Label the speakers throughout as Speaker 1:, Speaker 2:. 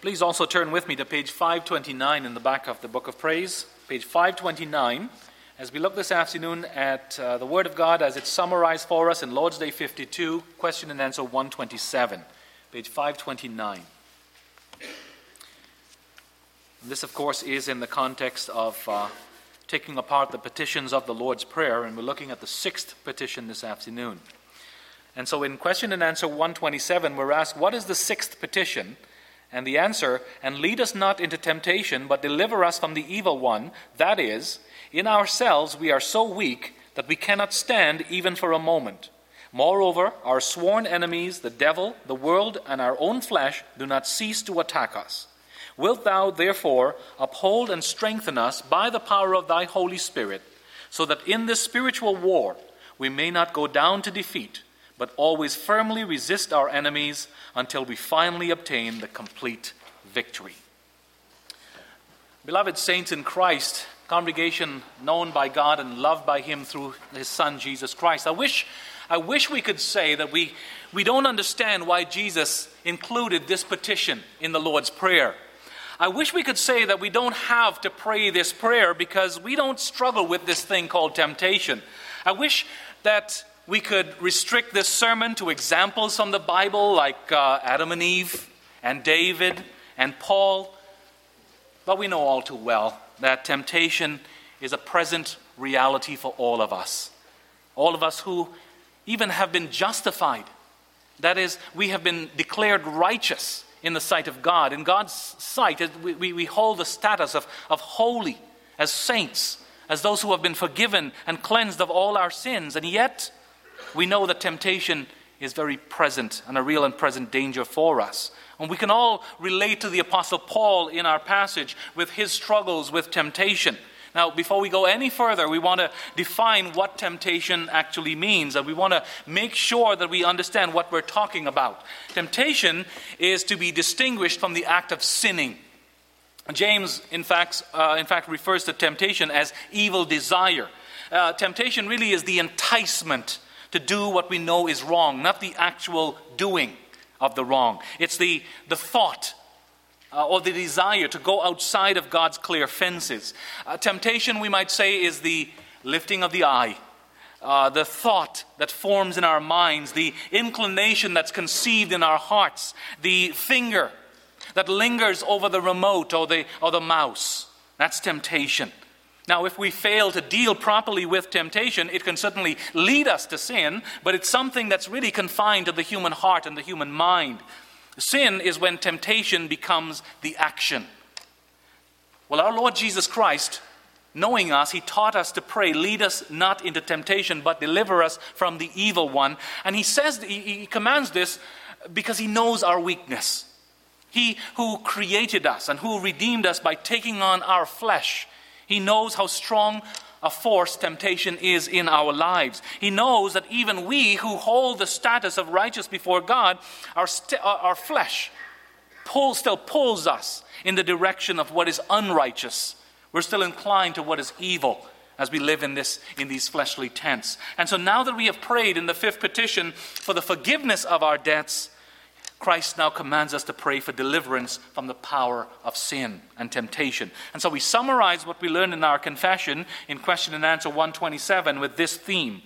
Speaker 1: Please also turn with me to page 529 in the back of the Book of Praise, page 529, as we look this afternoon at uh, the Word of God as it's summarized for us in Lord's Day 52, question and answer 127, page 529. This, of course, is in the context of uh, taking apart the petitions of the Lord's Prayer, and we're looking at the sixth petition this afternoon. And so, in question and answer 127, we're asked, What is the sixth petition? And the answer, and lead us not into temptation, but deliver us from the evil one, that is, in ourselves we are so weak that we cannot stand even for a moment. Moreover, our sworn enemies, the devil, the world, and our own flesh, do not cease to attack us. Wilt thou, therefore, uphold and strengthen us by the power of thy Holy Spirit, so that in this spiritual war we may not go down to defeat, but always firmly resist our enemies until we finally obtain the complete victory. Beloved saints in Christ, congregation known by God and loved by Him through His Son Jesus Christ, I wish, I wish we could say that we, we don't understand why Jesus included this petition in the Lord's Prayer. I wish we could say that we don't have to pray this prayer because we don't struggle with this thing called temptation. I wish that we could restrict this sermon to examples from the Bible like uh, Adam and Eve and David and Paul. But we know all too well that temptation is a present reality for all of us. All of us who even have been justified. That is, we have been declared righteous in the sight of God. In God's sight, we, we, we hold the status of, of holy, as saints, as those who have been forgiven and cleansed of all our sins. And yet, we know that temptation is very present and a real and present danger for us. And we can all relate to the Apostle Paul in our passage with his struggles with temptation. Now, before we go any further, we want to define what temptation actually means, and we want to make sure that we understand what we're talking about. Temptation is to be distinguished from the act of sinning. James, in fact, uh, in fact refers to temptation as evil desire. Uh, temptation really is the enticement to do what we know is wrong, not the actual doing of the wrong. It's the, the thought uh, or the desire to go outside of God's clear fences. Uh, temptation, we might say, is the lifting of the eye. Uh, the thought that forms in our minds, the inclination that's conceived in our hearts, the finger that lingers over the remote or the, or the mouse. That's temptation. Now, if we fail to deal properly with temptation, it can certainly lead us to sin, but it's something that's really confined to the human heart and the human mind. Sin is when temptation becomes the action. Well, our Lord Jesus Christ, knowing us, He taught us to pray, lead us not into temptation, but deliver us from the evil one. And He says, He, commands this because He knows our weakness. He who created us and who redeemed us by taking on our flesh he knows how strong a force temptation is in our lives. He knows that even we who hold the status of righteous before God, our, st- uh, our flesh pull, still pulls us in the direction of what is unrighteous. We're still inclined to what is evil as we live in, this, in these fleshly tents. And so now that we have prayed in the fifth petition for the forgiveness of our debts, Christ now commands us to pray for deliverance from the power of sin and temptation. And so we summarize what we learned in our confession in question and answer 127 with this theme.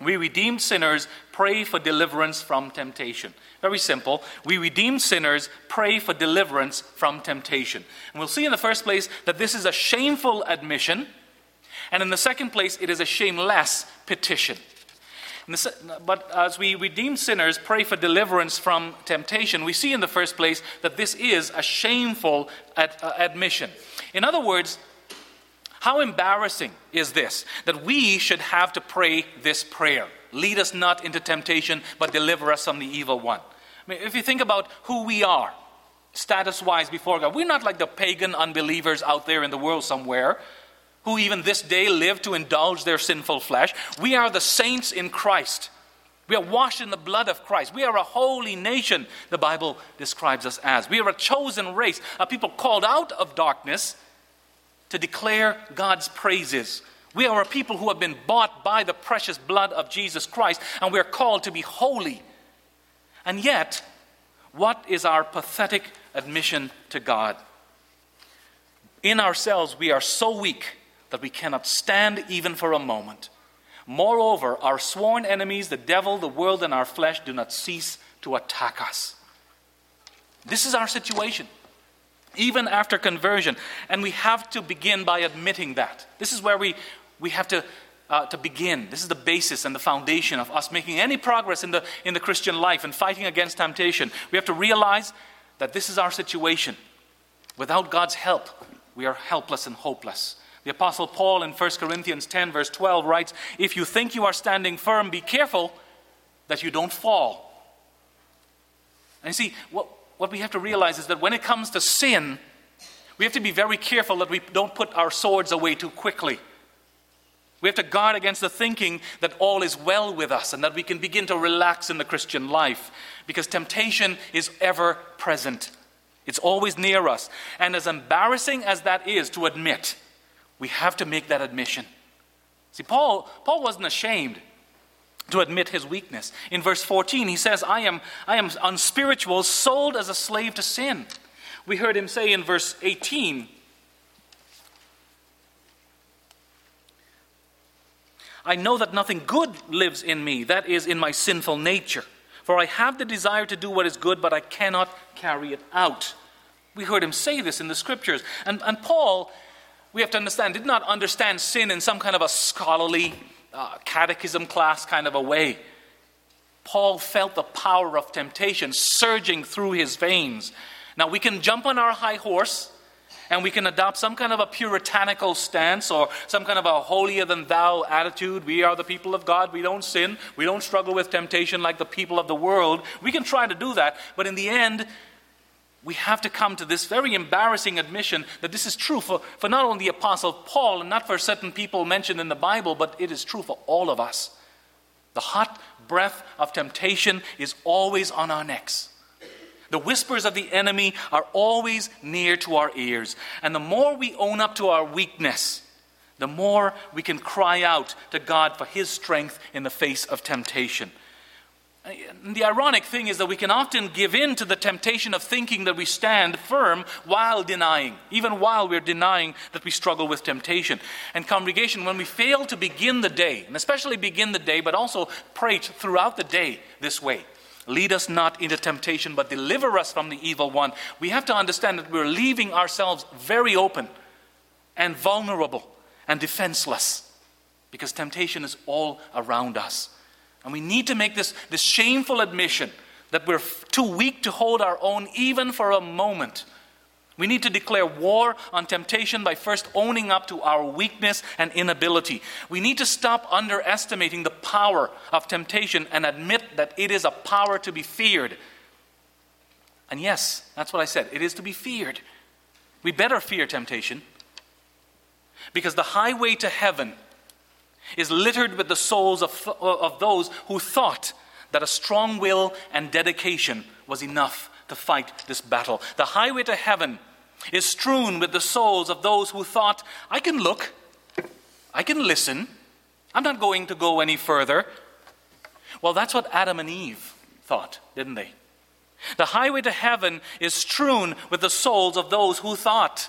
Speaker 1: We redeemed sinners pray for deliverance from temptation. Very simple. We redeemed sinners pray for deliverance from temptation. And we'll see in the first place that this is a shameful admission. And in the second place, it is a shameless petition. But as we redeem sinners, pray for deliverance from temptation, we see in the first place that this is a shameful ad- uh, admission. In other words, how embarrassing is this that we should have to pray this prayer? Lead us not into temptation, but deliver us from the evil one. I mean, if you think about who we are, status wise before God, we're not like the pagan unbelievers out there in the world somewhere who even this day live to indulge their sinful flesh. We are the saints in Christ. We are washed in the blood of Christ. We are a holy nation, the Bible describes us as. We are a chosen race, a people called out of darkness to declare God's praises. We are a people who have been bought by the precious blood of Jesus Christ, and we are called to be holy. And yet, What is our pathetic admission to God? In ourselves, we are so weak that we cannot stand even for a moment. Moreover, our sworn enemies, the devil, the world, and our flesh, do not cease to attack us. This is our situation, even after conversion. And we have to begin by admitting that. This is where we, we have to, uh, to begin. This is the basis and the foundation of us making any progress in the, in the Christian life and fighting against temptation. We have to realize that this is our situation. Without God's help, we are helpless and hopeless. The Apostle Paul in 1 Corinthians 10, verse 12, writes If you think you are standing firm, be careful that you don't fall. And you see, what, what we have to realize is that when it comes to sin, we have to be very careful that we don't put our swords away too quickly. We have to guard against the thinking that all is well with us and that we can begin to relax in the Christian life because temptation is ever present. It's always near us. And as embarrassing as that is to admit, we have to make that admission. See, Paul, Paul wasn't ashamed to admit his weakness. In verse 14, he says, I am, I am unspiritual, sold as a slave to sin. We heard him say in verse 18, I know that nothing good lives in me, that is, in my sinful nature. For I have the desire to do what is good, but I cannot carry it out. We heard him say this in the scriptures. And, and Paul, we have to understand, did not understand sin in some kind of a scholarly uh, catechism class kind of a way. Paul felt the power of temptation surging through his veins. Now, we can jump on our high horse and we can adopt some kind of a puritanical stance or some kind of a holier than thou attitude. We are the people of God. We don't sin. We don't struggle with temptation like the people of the world. We can try to do that, but in the end, we have to come to this very embarrassing admission that this is true for, for not only the Apostle Paul and not for certain people mentioned in the Bible, but it is true for all of us. The hot breath of temptation is always on our necks. The whispers of the enemy are always near to our ears. And the more we own up to our weakness, the more we can cry out to God for His strength in the face of temptation. And the ironic thing is that we can often give in to the temptation of thinking that we stand firm while denying, even while we're denying that we struggle with temptation. And, congregation, when we fail to begin the day, and especially begin the day, but also pray throughout the day this way lead us not into temptation, but deliver us from the evil one, we have to understand that we're leaving ourselves very open and vulnerable and defenseless because temptation is all around us. And we need to make this, this shameful admission that we're too weak to hold our own even for a moment. We need to declare war on temptation by first owning up to our weakness and inability. We need to stop underestimating the power of temptation and admit that it is a power to be feared. And yes, that's what I said. It is to be feared. We better fear temptation because the highway to heaven is littered with the souls of, of those who thought that a strong will and dedication was enough to fight this battle. The highway to heaven is strewn with the souls of those who thought, I can look, I can listen, I'm not going to go any further. Well, that's what Adam and Eve thought, didn't they? The highway to heaven is strewn with the souls of those who thought,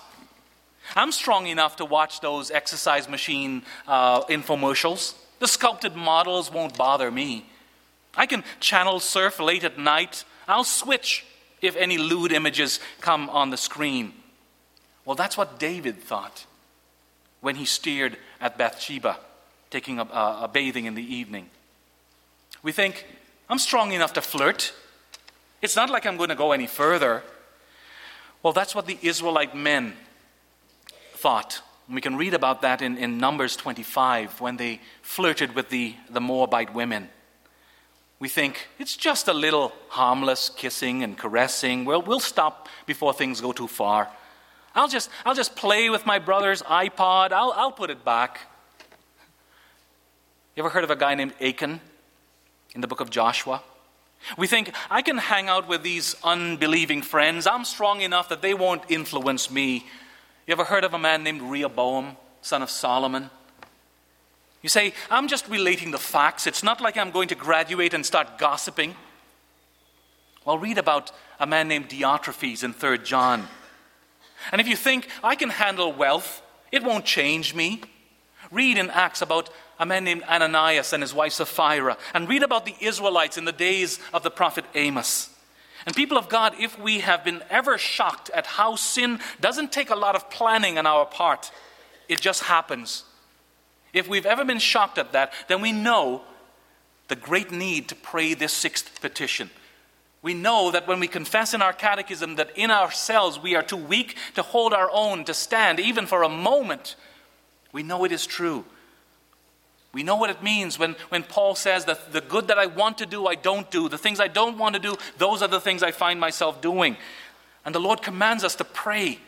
Speaker 1: I'm strong enough to watch those exercise machine uh, infomercials. The sculpted models won't bother me. I can channel surf late at night. I'll switch if any lewd images come on the screen. Well, that's what David thought when he steered at Bathsheba, taking a, a bathing in the evening. We think, I'm strong enough to flirt. It's not like I'm going to go any further. Well, that's what the Israelite men thought. We can read about that in, in Numbers 25 when they flirted with the, the Moabite women. We think it's just a little harmless kissing and caressing. Well, we'll stop before things go too far. I'll just, I'll just play with my brother's iPod. I'll, I'll put it back. You ever heard of a guy named Achan in the book of Joshua? We think, I can hang out with these unbelieving friends. I'm strong enough that they won't influence me. You ever heard of a man named Rehoboam, son of Solomon? You say, I'm just relating the facts. It's not like I'm going to graduate and start gossiping. Well, read about a man named Diotrephes in 3 John. And if you think, I can handle wealth, it won't change me, read in Acts about a man named Ananias and his wife Sapphira, and read about the Israelites in the days of the prophet Amos. And people of God, if we have been ever shocked at how sin doesn't take a lot of planning on our part, it just happens. If we've ever been shocked at that, then we know the great need to pray this sixth petition. We know that when we confess in our catechism that in ourselves we are too weak to hold our own, to stand even for a moment, we know it is true. We know what it means when, when Paul says that the good that I want to do, I don't do. The things I don't want to do, those are the things I find myself doing. And the Lord commands us to pray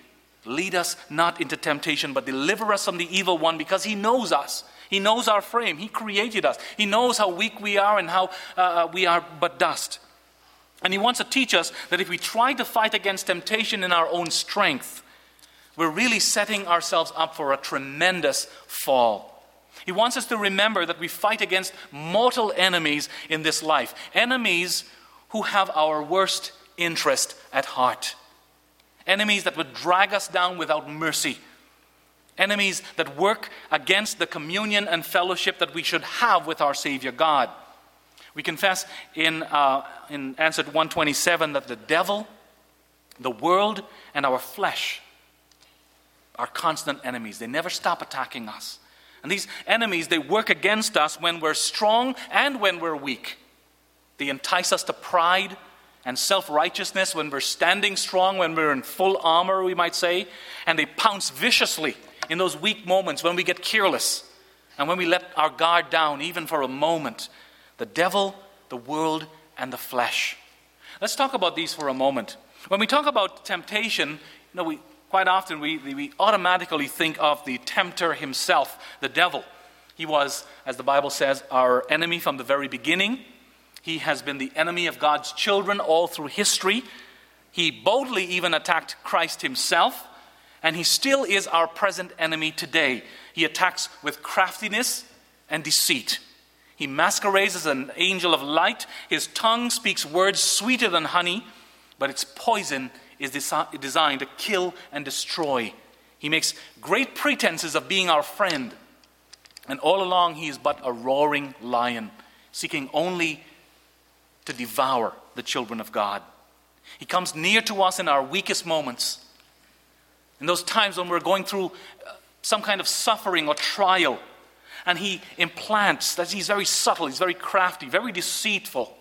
Speaker 1: lead us not into temptation, but deliver us from the evil one because He knows us. He knows our frame. He created us. He knows how weak we are and how uh, uh we are but dust. And He wants to teach us that if we try to fight against temptation in our own strength, we're really setting ourselves up for a tremendous fall. He wants us to remember that we fight against mortal enemies in this life, enemies who have our worst interest at heart, enemies that would drag us down without mercy, enemies that work against the communion and fellowship that we should have with our Savior God. We confess in, uh, in answer to 127 that the devil, the world, and our flesh are constant enemies. They never stop attacking us. And these enemies, they work against us when we're strong and when we're weak. They entice us to pride and self righteousness when we're standing strong, when we're in full armor, we might say. And they pounce viciously in those weak moments when we get careless and when we let our guard down, even for a moment. The devil, the world, and the flesh. Let's talk about these for a moment. When we talk about temptation, you know, we, quite often we, we automatically think of the tempter himself, the devil. He was, as the Bible says, our enemy from the very beginning. He has been the enemy of God's children all through history. He boldly even attacked Christ himself, and he still is our present enemy today. He attacks with craftiness and deceit. He masquerades as an angel of light. His tongue speaks words sweeter than honey, but its poison is desi- designed to kill and destroy. He makes great pretenses of being our friend, and all along he is but a roaring lion, seeking only to devour the children of God. He comes near to us in our weakest moments, in those times when we're going through uh, some kind of suffering or trial, and he implants that he's very subtle, he's very crafty, very deceitful.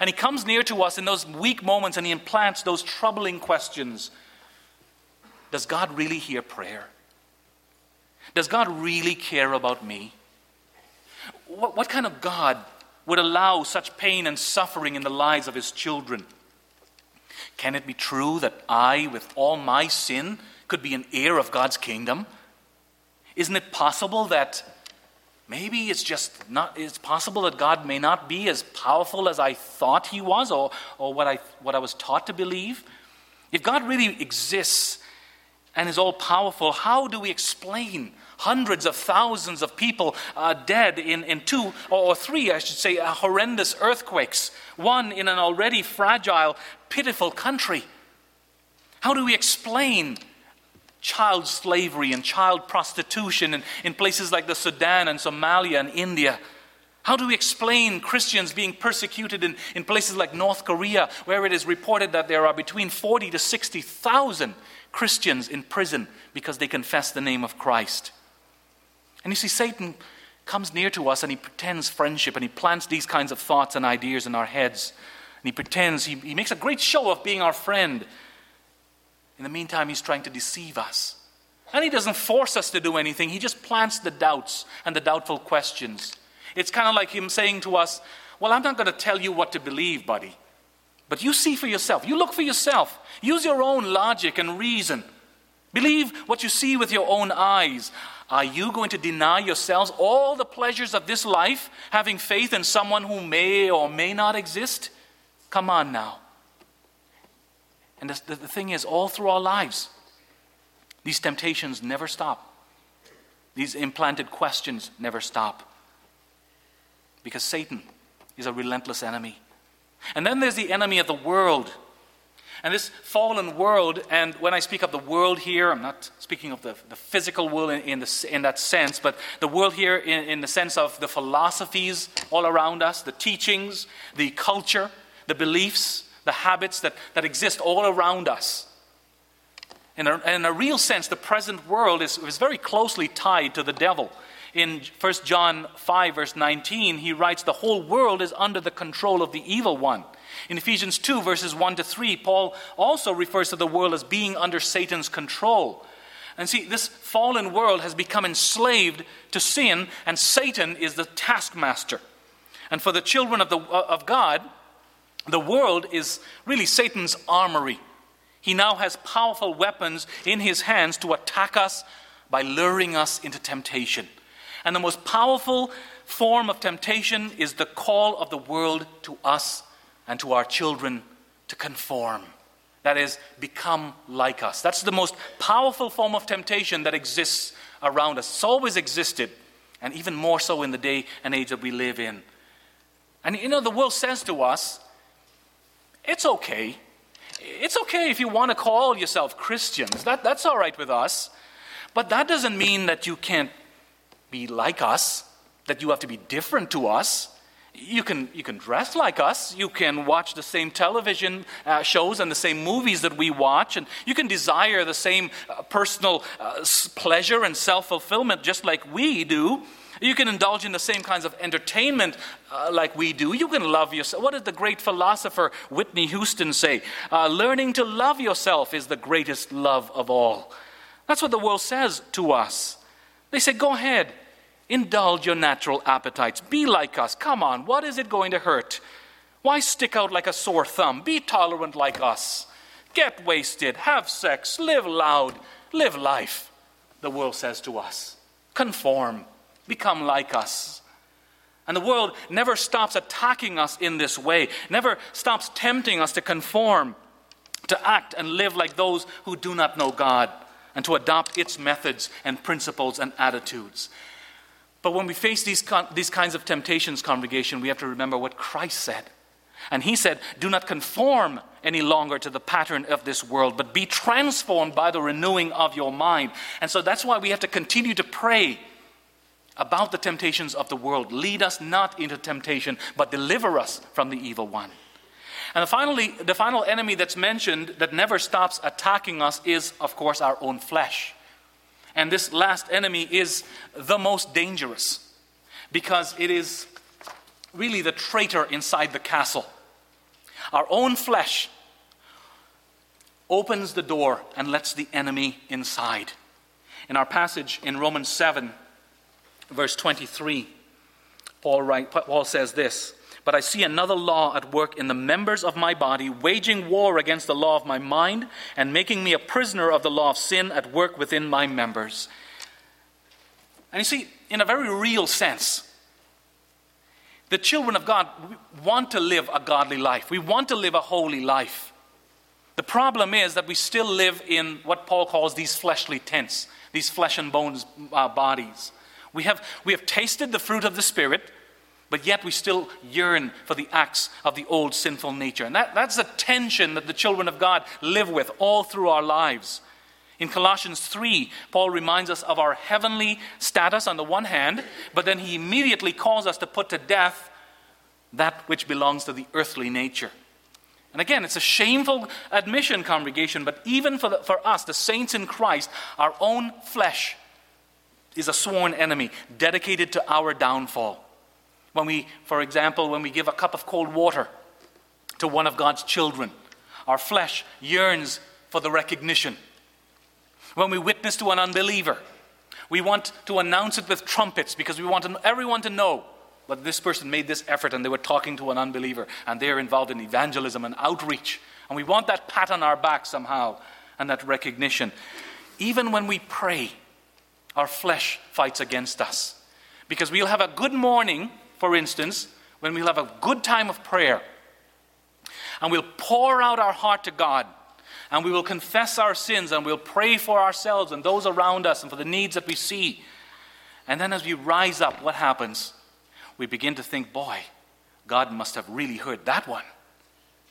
Speaker 1: And he comes near to us in those weak moments and he implants those troubling questions Does God really hear prayer? Does God really care about me? What, what, kind of God would allow such pain and suffering in the lives of his children? Can it be true that I, with all my sin, could be an heir of God's kingdom? Isn't it possible that Maybe it's just not, it's possible that God may not be as powerful as I thought he was or, or what, I, what I was taught to believe. If God really exists and is all powerful, how do we explain hundreds of thousands of people uh, dead in, in two or three, I should say, uh, horrendous earthquakes, one in an already fragile, pitiful country? How do we explain child slavery and child prostitution in, in places like the Sudan and Somalia and India. How do we explain Christians being persecuted in, in places like North Korea, where it is reported that there are between 40 to 60,000 Christians in prison because they confess the name of Christ? And you see, Satan comes near to us and he pretends friendship and he plants these kinds of thoughts and ideas in our heads. And he pretends, he, he makes a great show of being our friend. In the meantime, he's trying to deceive us. And he doesn't force us to do anything, he just plants the doubts and the doubtful questions. It's kind of like him saying to us, Well, I'm not going to tell you what to believe, buddy. But you see for yourself. You look for yourself. Use your own logic and reason. Believe what you see with your own eyes. Are you going to deny yourselves all the pleasures of this life, having faith in someone who may or may not exist? Come on now. And the, the thing is, all through our lives, these temptations never stop. These implanted questions never stop. Because Satan is a relentless enemy. And then there's the enemy of the world. And this fallen world, and when I speak of the world here, I'm not speaking of the, the physical world in, in, the, in, that sense, but the world here in, in the sense of the philosophies all around us, the teachings, the culture, the beliefs, the habits that, that exist all around us. In a, in a real sense, the present world is, is very closely tied to the devil. In 1 John 5, verse 19, he writes, The whole world is under the control of the evil one. In Ephesians 2, verses 1 to 3, Paul also refers to the world as being under Satan's control. And see, this fallen world has become enslaved to sin, and Satan is the taskmaster. And for the children of, the, of God, the world is really Satan's armory. He now has powerful weapons in his hands to attack us by luring us into temptation. And the most powerful form of temptation is the call of the world to us and to our children to conform. That is, become like us. That's the most powerful form of temptation that exists around us. It's always existed, and even more so in the day and age that we live in. And you know, the world says to us, it's okay it's okay if you want to call yourself Christians. That, that's all right with us. But that doesn't mean that you can't be like us, that you have to be different to us. You can, you can dress like us. You can watch the same television uh, shows and the same movies that we watch. And you can desire the same uh, personal uh, pleasure and self fulfillment just like we do. You can indulge in the same kinds of entertainment uh, like we do. You can love yourself. What did the great philosopher Whitney Houston say? Uh, learning to love yourself is the greatest love of all. That's what the world says to us. They say, go ahead, indulge your natural appetites. Be like us. Come on, what is it going to hurt? Why stick out like a sore thumb? Be tolerant like us. Get wasted, have sex, live loud, live life, the world says to us. Conform become like us. And the world never stops attacking us in this way, never stops tempting us to conform, to act and live like those who do not know God, and to adopt its methods and principles and attitudes. But when we face these, these kinds of temptations, congregation, we have to remember what Christ said. And he said, Do not conform any longer to the pattern of this world, but be transformed by the renewing of your mind. And so that's why we have to continue to pray about the temptations of the world. Lead us not into temptation, but deliver us from the evil one. And finally, the final enemy that's mentioned that never stops attacking us is, of course, our own flesh. And this last enemy is the most dangerous because it is really the traitor inside the castle. Our own flesh opens the door and lets the enemy inside. In our passage in Romans 7, verse 23, Paul, write, Paul says this But I see another law at work in the members of my body, waging war against the law of my mind, and making me a prisoner of the law of sin at work within my members. And you see, in a very real sense, the children of God want to live a godly life. We want to live a holy life. The problem is that we still live in what Paul calls these fleshly tents, these flesh and bones uh, bodies. We have, we have tasted the fruit of the Spirit, but yet we still yearn for the acts of the old sinful nature. And that, that's the tension that the children of God live with all through our lives. In Colossians 3, Paul reminds us of our heavenly status on the one hand, but then he immediately calls us to put to death that which belongs to the earthly nature. And again, it's a shameful admission, congregation, but even for, the, for us, the saints in Christ, our own flesh is a sworn enemy dedicated to our downfall. When we, for example, when we give a cup of cold water to one of God's children, our flesh yearns for the recognition. When we witness to an unbeliever, we want to announce it with trumpets because we want everyone to know that this person made this effort and they were talking to an unbeliever and they're involved in evangelism and outreach. And we want that pat on our back somehow and that recognition. Even when we pray, our flesh fights against us. Because we'll have a good morning, for instance, when we'll have a good time of prayer, and we'll pour out our heart to God, and we will confess our sins, and we'll pray for ourselves and those around us and for the needs that we see. And then as we rise up, what happens? We begin to think, boy, God must have really heard that one.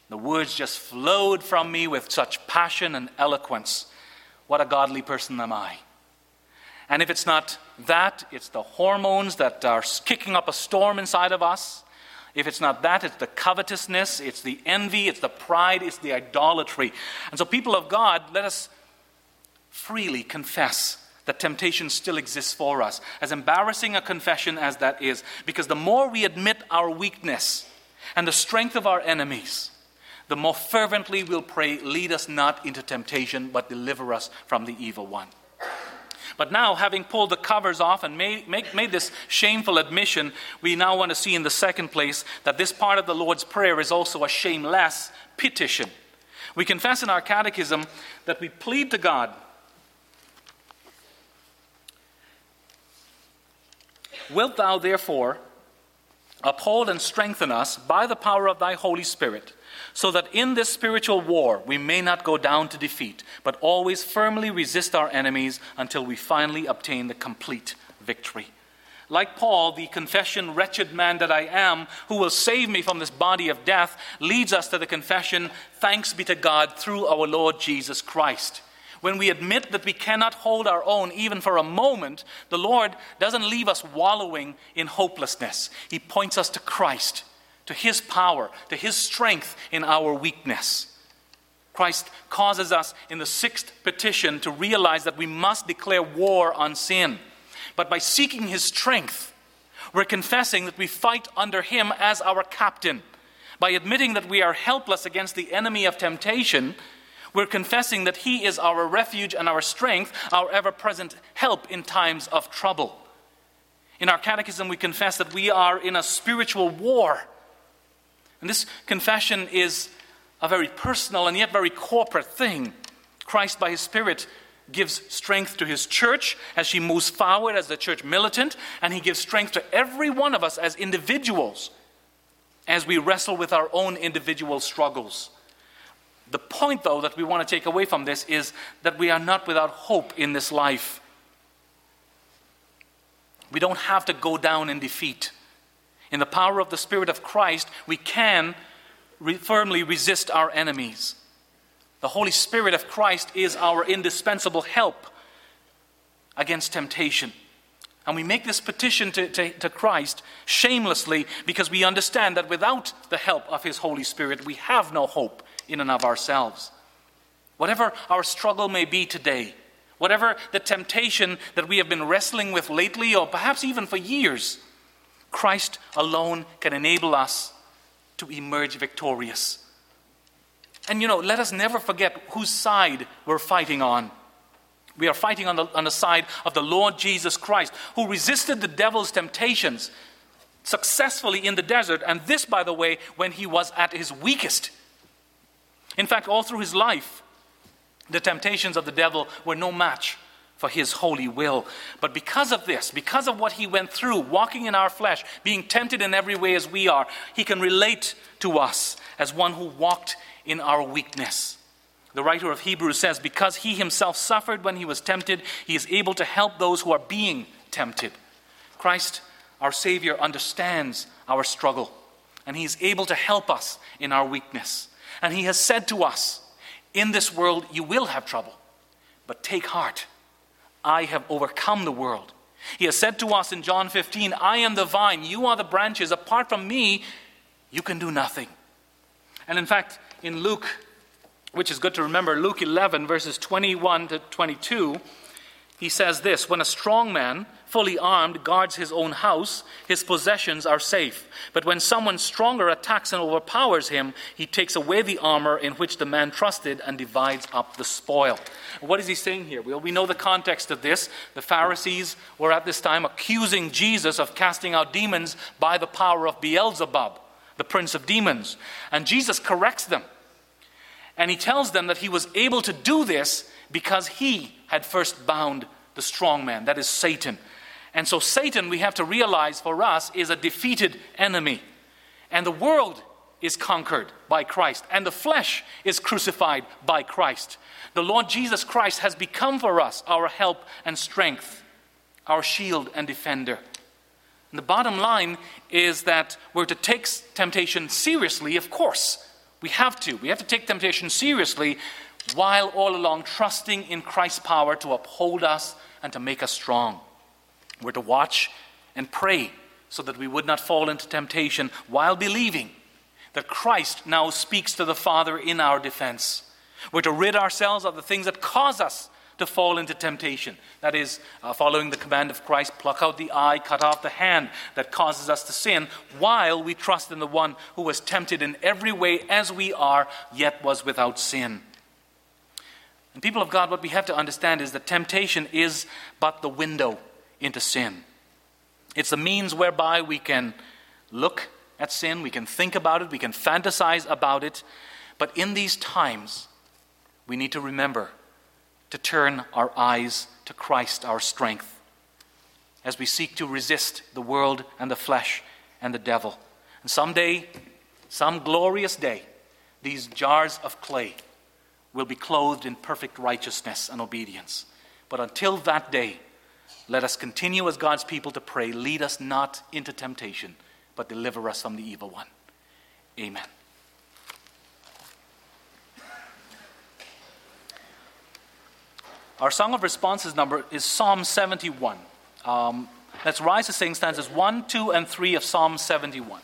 Speaker 1: The words just flowed from me with such passion and eloquence. What a godly person am I. And if it's not that, it's the hormones that are kicking up a storm inside of us. If it's not that, it's the covetousness, it's the envy, it's the pride, it's the idolatry. And so, people of God, let us freely confess that temptation still exists for us, as embarrassing a confession as that is, because the more we admit our weakness and the strength of our enemies, the more fervently we'll pray, Lead us not into temptation, but deliver us from the evil one. But now, having pulled the covers off and made, make, made this shameful admission, we now want to see in the second place that this part of the Lord's Prayer is also a shameless petition. We confess in our catechism that we plead to God. Wilt thou therefore uphold and strengthen us by the power of thy Holy Spirit? So that in this spiritual war we may not go down to defeat, but always firmly resist our enemies until we finally obtain the complete victory. Like Paul, the confession, wretched man that I am, who will save me from this body of death, leads us to the confession, thanks be to God through our Lord Jesus Christ. When we admit that we cannot hold our own even for a moment, the Lord doesn't leave us wallowing in hopelessness. He points us to Christ to His power, to His strength in our weakness. Christ causes us in the sixth petition to realize that we must declare war on sin. But by seeking His strength, we're confessing that we fight under Him as our captain. By admitting that we are helpless against the enemy of temptation, we're confessing that He is our refuge and our strength, our ever present help in times of trouble. In our catechism, we confess that we are in a spiritual war and this confession is a very personal and yet very corporate thing. Christ, by his Spirit, gives strength to his church as she moves forward as the church militant, and he gives strength to every one of us as individuals as we wrestle with our own individual struggles. The point, though, that we want to take away from this is that we are not without hope in this life. We don't have to go down in defeat. In the power of the Spirit of Christ, we can re- firmly resist our enemies. The Holy Spirit of Christ is our indispensable help against temptation. And we make this petition to, to, to, Christ shamelessly because we understand that without the help of His Holy Spirit, we have no hope in and of ourselves. Whatever our struggle may be today, whatever the temptation that we have been wrestling with lately, or perhaps even for years, Christ alone can enable us to emerge victorious. And you know, let us never forget whose side we're fighting on. We are fighting on the, on the side of the Lord Jesus Christ, who resisted the devil's temptations successfully in the desert, and this, by the way, when he was at his weakest. In fact, all through his life, the temptations of the devil were no match for his holy will. But because of this, because of what he went through, walking in our flesh, being tempted in every way as we are, he can relate to us as one who walked in our weakness. The writer of Hebrews says, Because he himself suffered when he was tempted, he is able to help those who are being tempted. Christ, our Savior, understands our struggle, and he is able to help us in our weakness. And he has said to us, In this world you will have trouble, but take heart I have overcome the world. He has said to us in John 15, I am the vine, you are the branches. Apart from me, you can do nothing. And in fact, in Luke, which is good to remember, Luke 11, verses 21 to 22, he says this When a strong man, fully armed, guards his own house, his possessions are safe. But when someone stronger attacks and overpowers him, he takes away the armor in which the man trusted and divides up the spoil. What is he saying here? Well, we know the context of this. The Pharisees were at this time accusing Jesus of casting out demons by the power of Beelzebub, the prince of demons. And Jesus corrects them. And he tells them that he was able to do this because he had first bound the strong man, that is Satan. And so, Satan, we have to realize for us, is a defeated enemy. And the world is conquered by Christ, and the flesh is crucified by Christ. The Lord Jesus Christ has become for us our help and strength, our shield and defender. And the bottom line is that we're to take temptation seriously, of course. We have to. We have to take temptation seriously while all along trusting in Christ's power to uphold us and to make us strong. We're to watch and pray so that we would not fall into temptation while believing that Christ now speaks to the Father in our defense. We're to rid ourselves of the things that cause us to fall into temptation. That is, uh, following the command of Christ, pluck out the eye, cut off the hand that causes us to sin, while we trust in the one who was tempted in every way as we are, yet was without sin. And people of God, what we have to understand is that temptation is but the window into sin. It's the means whereby we can look at sin, we can think about it, we can fantasize about it. But in these times, we need to remember to turn our eyes to Christ, our strength, as we seek to resist the world and the flesh and the devil. And someday, some glorious day, these jars of clay will be clothed in perfect righteousness and obedience. But until that day, let us continue as God's people to pray, lead us not into temptation, but deliver us from the evil one. Amen. Our song of responses number is Psalm 71. Um, let's rise to sing stanzas 1, 2, and 3 of Psalm 71.